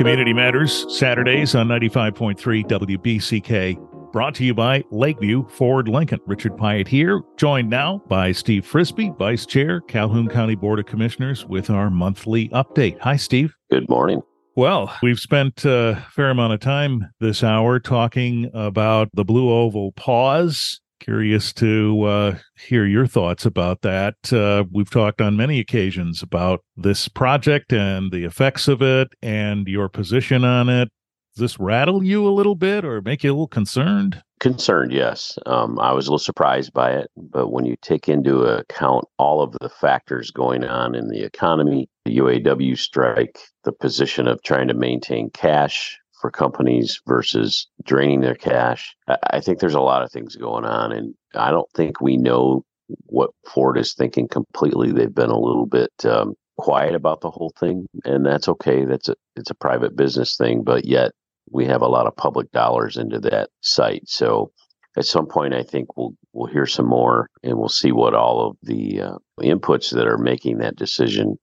Community Matters, Saturdays on 95.3 WBCK. Brought to you by Lakeview Ford Lincoln. Richard Piet here, joined now by Steve Frisbie, Vice Chair, Calhoun County Board of Commissioners, with our monthly update. Hi, Steve. Good morning. Well, we've spent a fair amount of time this hour talking about the BlueOval pause Curious to uh, hear your thoughts about that. Uh, we've talked on many occasions about this project and the effects of it and your position on it. Does this rattle you a little bit or make you a little concerned? Concerned, yes. Um, I was a little surprised by it, but when you take into account all of the factors going on in the economy, the UAW strike, the position of trying to maintain cash for companies versus draining their cash. I think there's a lot of things going on, and I don't think we know what Ford is thinking completely. They've been a little bit um, quiet about the whole thing, and that's okay. That's a it's a private business thing, but yet we have a lot of public dollars into that site. So at some point, I think we'll we'll hear some more, and we'll see what all of the uh, inputs that are making that decision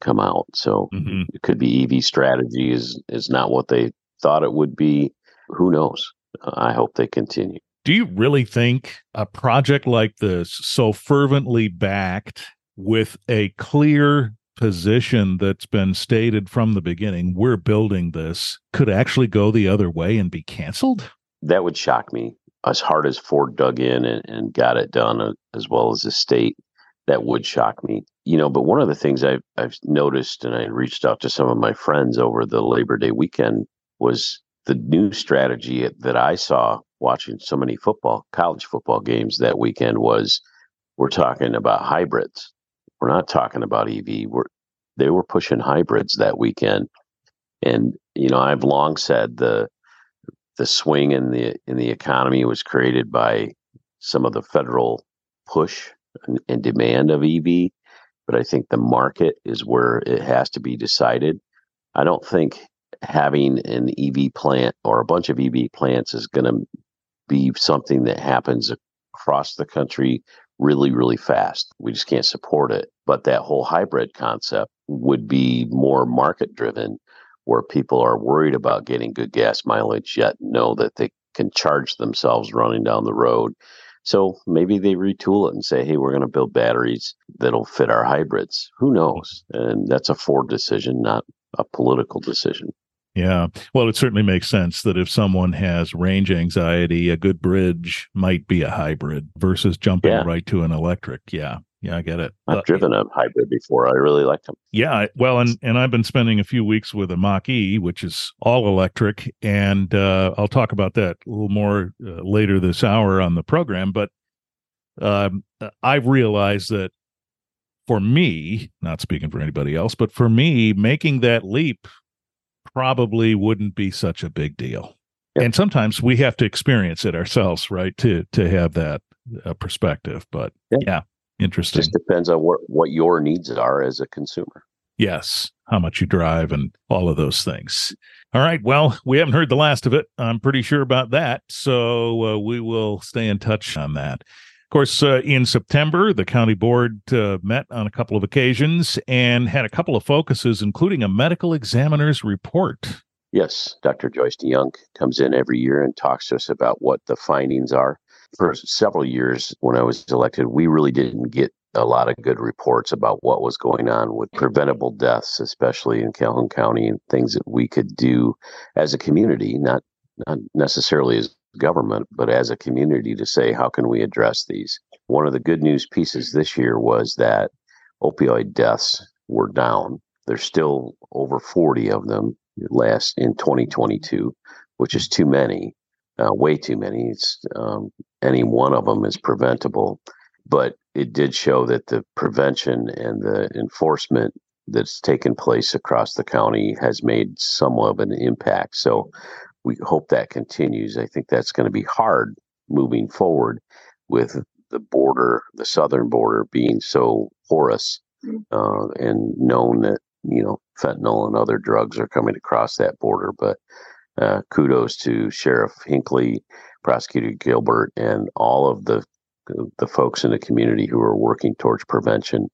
come out. So mm-hmm. it could be EV strategy is is not what they thought it would be. Who knows? I hope they continue. Do you really think a project like this, so fervently backed with a clear position that's been stated from the beginning, we're building this, could actually go the other way and be canceled? That would shock me. As hard as Ford dug in and, and got it done, uh, as well as the state, that would shock me. You know, but one of the things I've, I've noticed, and I reached out to some of my friends over the Labor Day weekend, was the new strategy that I saw watching so many football, college football games that weekend was we're talking about hybrids. We're not talking about EV. We're they were pushing hybrids that weekend. And you know, I've long said the the swing in the in the economy was created by some of the federal push and, and demand of EV, but I think the market is where it has to be decided. I don't think having an EV plant or a bunch of EV plants is going to be something that happens across the country really, really fast. We just can't support it. But that whole hybrid concept would be more market driven, where people are worried about getting good gas mileage, yet know that they can charge themselves running down the road. So maybe they retool it and say, hey, we're going to build batteries that'll fit our hybrids. Who mm-hmm. knows? And that's a Ford decision, not a political decision. Yeah. Well, it certainly makes sense that if someone has range anxiety, a good bridge might be a hybrid versus jumping yeah. right to an electric. Yeah. Yeah, I get it. I've uh, driven a hybrid before. I really like them. Yeah, well, and and I've been spending a few weeks with a Mach E, which is all electric, and uh, I'll talk about that a little more uh, later this hour on the program. But um, I've realized that for me, not speaking for anybody else, but for me, making that leap probably wouldn't be such a big deal. Yep. And sometimes we have to experience it ourselves, right? To to have that uh, perspective. But yep. yeah, interesting. Just depends on what what your needs are as a consumer. Yes, how much you drive and all of those things. All right. Well, we haven't heard the last of it. I'm pretty sure about that. So uh, we will stay in touch on that course, uh, in September, the county board uh, met on a couple of occasions and had a couple of focuses, including a medical examiner's report. Yes, Dr. Joyce DeYoung comes in every year and talks to us about what the findings are. For several years, when I was elected, we really didn't get a lot of good reports about what was going on with preventable deaths, especially in Calhoun County, and things that we could do as a community, not not necessarily as government, but as a community to say, how can we address these? One of the good news pieces this year was that opioid deaths were down. There's still over 40 of them last in 2022, which is too many, uh, way too many. It's um, any one of them is preventable, but it did show that the prevention and the enforcement that's taken place across the county has made somewhat of an impact. So we hope that continues. I think that's going to be hard moving forward with the border, the southern border being so porous mm. uh, and known that, you know, fentanyl and other drugs are coming across that border. But uh, kudos to Sheriff Hinkley, Prosecutor Gilbert, and all of the the folks in the community who are working towards prevention.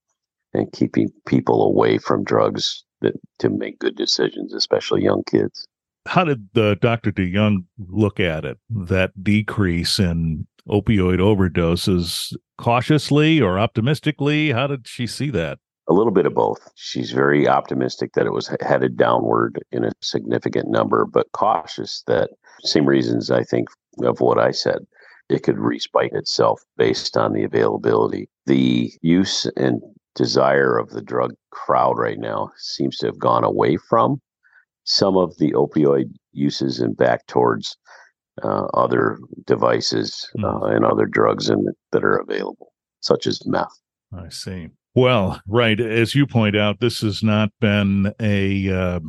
and keeping people away from drugs that to make good decisions, especially young kids. How did the Dr. DeYoung look at it? That decrease in opioid overdoses cautiously or optimistically? How did she see that? A little bit of both. She's very optimistic that it was headed downward in a significant number, but cautious that same reasons I think of what I said. It could respite itself based on the availability. The use and desire of the drug crowd right now seems to have gone away from some of the opioid uses and back towards uh, other devices hmm. uh, and other drugs in, that are available, such as meth. I see. Well, right. As you point out, this has not been a. Uh,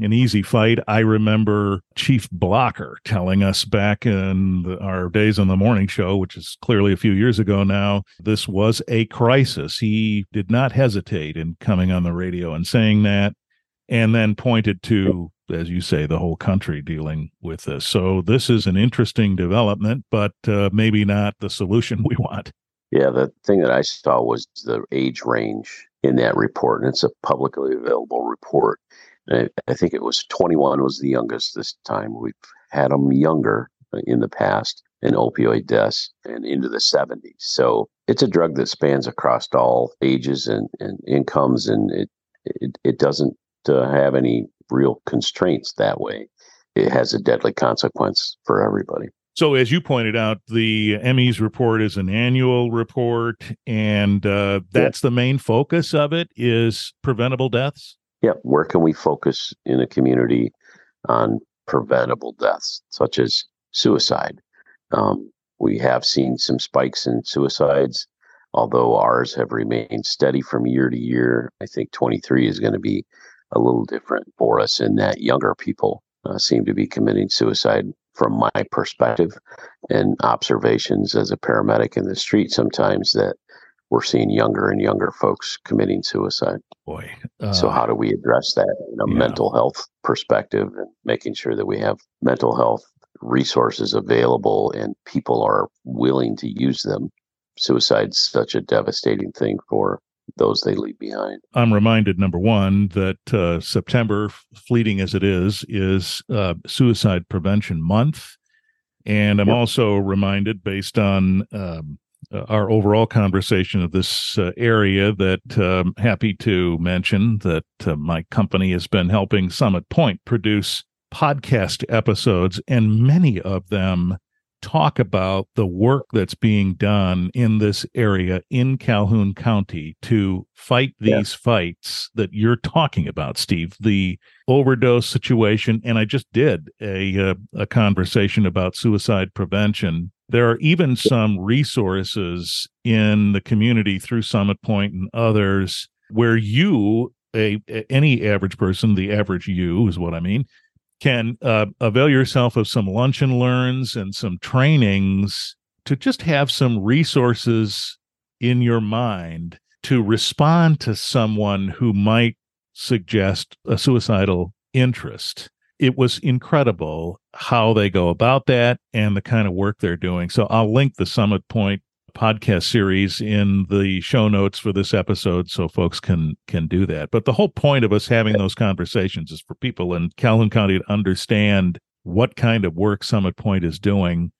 an easy fight. I remember Chief Blocker telling us back in the, our days on the morning show, which is clearly a few years ago now, this was a crisis. He did not hesitate in coming on the radio and saying that, and then pointed to as you say, the whole country dealing with this. So this is an interesting development, but uh, maybe not the solution we want. Yeah, the thing that I saw was the age range in that report, and it's a publicly available report. I, I, think it was 21 was the youngest this time. We've had them younger in the past in opioid deaths and into the 70s. So it's a drug that spans across all ages and, and incomes, and it, it, it doesn't uh, have any real constraints that way. It has a deadly consequence for everybody. So, as you pointed out, the ME's report is an annual report, and uh, that's yeah. the main focus of it is preventable deaths. Yeah, where can we focus in a community on preventable deaths, such as suicide? Um, we have seen some spikes in suicides, although ours have remained steady from year to year. I think 23 is going to be a little different for us in that younger people uh, seem to be committing suicide from my perspective and observations as a paramedic in the street sometimes that we're seeing younger and younger folks committing suicide. Boy. Uh, so how do we address that in a yeah. mental health perspective and making sure that we have mental health resources available and people are willing to use them? Suicide's such a devastating thing for those they leave behind. I'm reminded, number one, that uh, September, fleeting as it is, is uh, Suicide Prevention Month. And I'm yep. also reminded, based on um, uh, our overall conversation of this uh, area, that I'm um, happy to mention that uh, my company has been helping Summit Pointe produce podcast episodes, and many of them talk about the work that's being done in this area in Calhoun County to fight these fights that you're talking about, Steve, the overdose situation. And I just did a, a, uh, a conversation about suicide prevention. There are even some resources in the community through Summit Pointe and others where you a, any average person, the average you is what I mean, can uh, avail yourself of some lunch and learns and some trainings to just have some resources in your mind to respond to someone who might suggest a suicidal interest. It was incredible how they go about that and the kind of work they're doing. So I'll link the Summit Pointe podcast series in the show notes for this episode so folks can can do that. But the whole point of us having those conversations is for people in calhoun county to understand what kind of work summit pointe is doing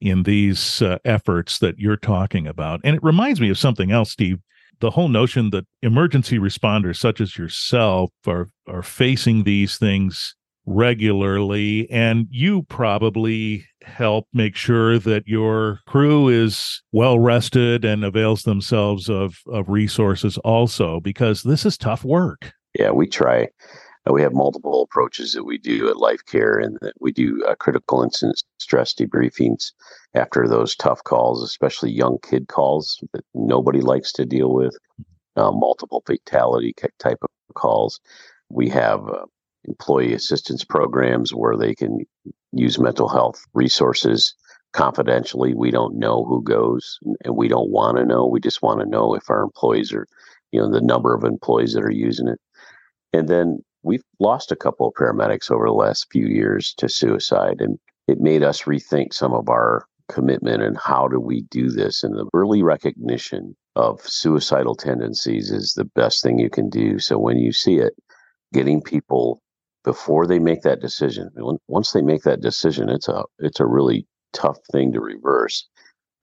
in these uh, efforts that you're talking about. And it reminds me of something else steve. The whole notion that emergency responders such as yourself are are facing these things regularly and you probably help make sure that your crew is well rested and avails themselves of of resources also because this is tough work. Yeah we try. Uh, we have multiple approaches that we do at life care and that we do uh, critical incident stress debriefings after those tough calls especially young kid calls that nobody likes to deal with uh, multiple fatality type of calls. We have uh, employee assistance programs where they can use mental health resources confidentially. We don't know who goes and we don't want to know. We just want to know if our employees are, you know, the number of employees that are using it. And then we've lost a couple of paramedics over the last few years to suicide and it made us rethink some of our commitment and how do we do this and the early recognition of suicidal tendencies is the best thing you can do so when you see it getting people before they make that decision. Once they make that decision it's a it's a really tough thing to reverse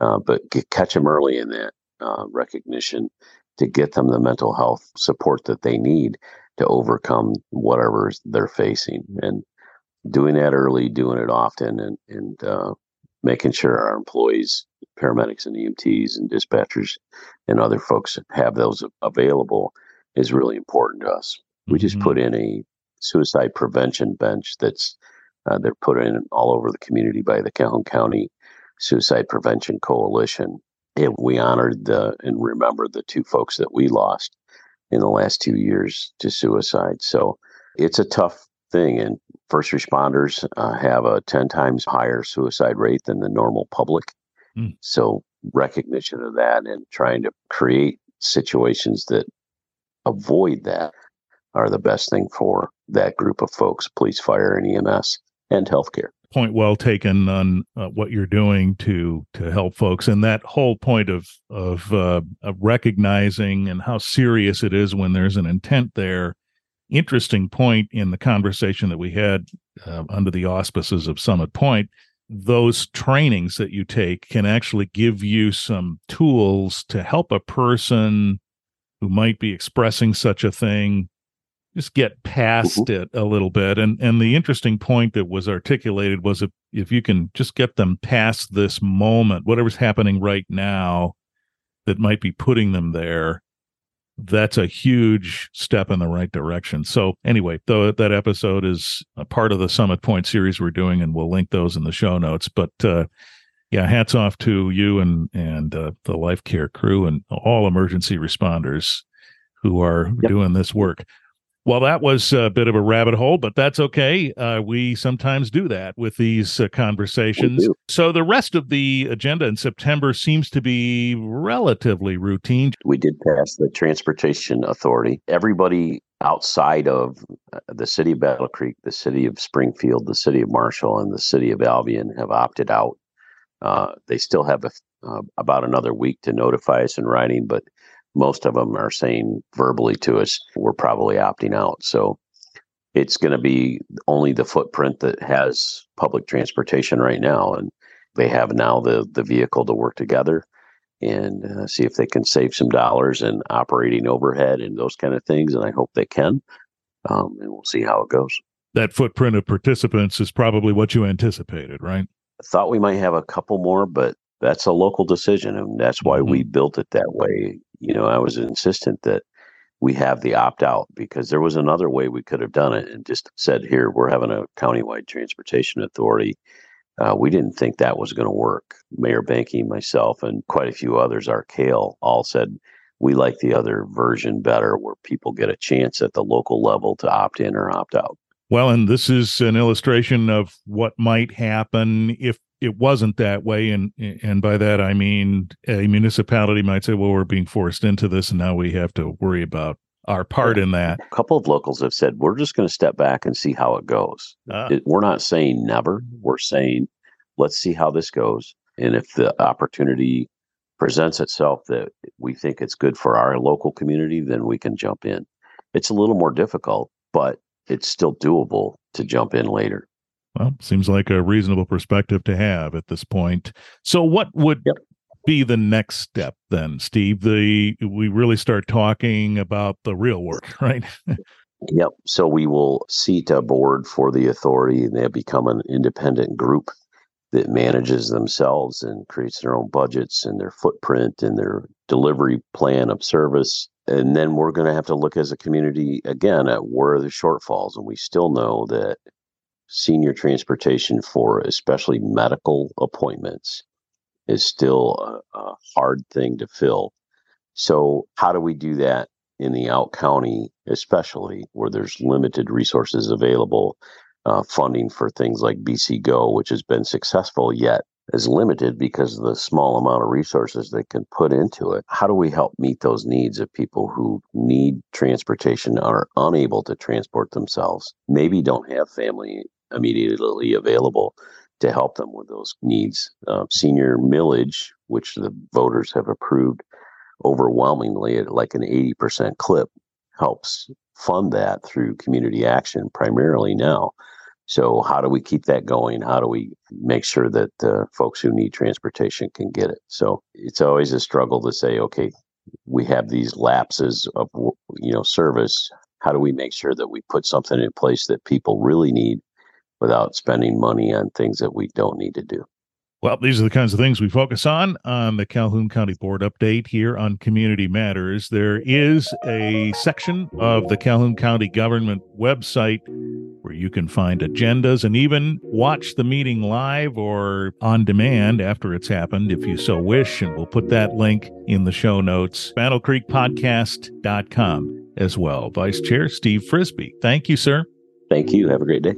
uh, but get, catch them early in that uh, recognition to get them the mental health support that they need to overcome whatever they're facing. And doing that early doing it often and and uh, making sure our employees paramedics and emts and dispatchers and other folks have those available is really important to us. We just mm-hmm. put in a suicide prevention bench that's uh, they're put in all over the community by the Calhoun County Suicide Prevention Coalition. And we honored the and remembered the two folks that we lost in the last two years to suicide. So it's a tough thing, and first responders uh, have a ten times higher suicide rate than the normal public. Mm. So recognition of that and trying to create situations that avoid that are the best thing for that group of folks police fire and ems and healthcare. Point well taken on uh, what you're doing to to help folks. And that whole point of of, uh, of recognizing and how serious it is when there's an intent there. Interesting point in the conversation that we had uh, under the auspices of summit pointe. Those trainings that you take can actually give you some tools to help a person who might be expressing such a thing just get past mm-hmm. it a little bit and and the interesting point that was articulated was if if you can just get them past this moment whatever's happening right now that might be putting them there that's a huge step in the right direction so anyway though that episode is a part of the summit pointe series we're doing and we'll link those in the show notes but uh yeah hats off to you and and uh, the life care crew and all emergency responders who are yep. doing this work well, that was a bit of a rabbit hole, but that's okay. Uh, we sometimes do that with these uh, conversations. So the rest of the agenda in September seems to be relatively routine. We did pass the Transportation Authority. Everybody outside of uh, the city of Battle Creek, the city of Springfield, the city of Marshall, and the city of Albion have opted out. Uh, they still have a, uh, about another week to notify us in writing, but most of them are saying verbally to us, we're probably opting out. So it's going to be only the footprint that has public transportation right now. And they have now the, the vehicle to work together and uh, see if they can save some dollars in operating overhead and those kind of things. And I hope they can. Um, and we'll see how it goes. That footprint of participants is probably what you anticipated, right? I thought we might have a couple more, but that's a local decision. And that's why mm-hmm. we built it that way you know, I was insistent that we have the opt out because there was another way we could have done it and just said, here, we're having a countywide transportation authority. Uh, we didn't think that was going to work. Mayor Behnke, myself, and quite a few others, our Kale, all said we like the other version better where people get a chance at the local level to opt in or opt out. Well, and this is an illustration of what might happen if it wasn't that way. And and by that i mean a municipality might say well we're being forced into this and now we have to worry about our part in that. a couple of locals have said we're just going to step back and see how it goes. Ah. it, we're not saying never. We're saying let's see how this goes. And if the opportunity presents itself that we think it's good for our local community then we can jump in. It's a little more difficult but it's still doable to jump in later well, seems like a reasonable perspective to have at this point. So, what would yep. be the next step then, Steve? The we really start talking about the real work, right? yep. So we will seat a board for the authority, and they become an independent group that manages themselves and creates their own budgets and their footprint and their delivery plan of service. And then we're going to have to look as a community again at where are the shortfalls. And we still know that senior transportation for especially medical appointments is still a, a, hard thing to fill. So, how do we do that in the out county, especially where there's limited resources available? Uh, funding for things like BC Go, which has been successful, yet is limited because of the small amount of resources they can put into it. How do we help meet those needs of people who need transportation, are unable to transport themselves, maybe don't have family immediately available to help them with those needs. Uh, senior millage, which the voters have approved overwhelmingly at like an 80% clip, helps fund that through community action primarily now. So, how do we keep that going? How do we make sure that uh, folks who need transportation can get it? So, it's always a struggle to say, okay, we have these lapses of you know service. How do we make sure that we put something in place that people really need without spending money on things that we don't need to do? Well, these are the kinds of things we focus on on the Calhoun County Board update here on Community Matters. There is a section of the Calhoun County government website where you can find agendas and even watch the meeting live or on demand after it's happened if you so wish. And we'll put that link in the show notes, battlecreekpodcast.com as well. Vice Chair Steve Frisbie, thank you, sir. Thank you. Have a great day.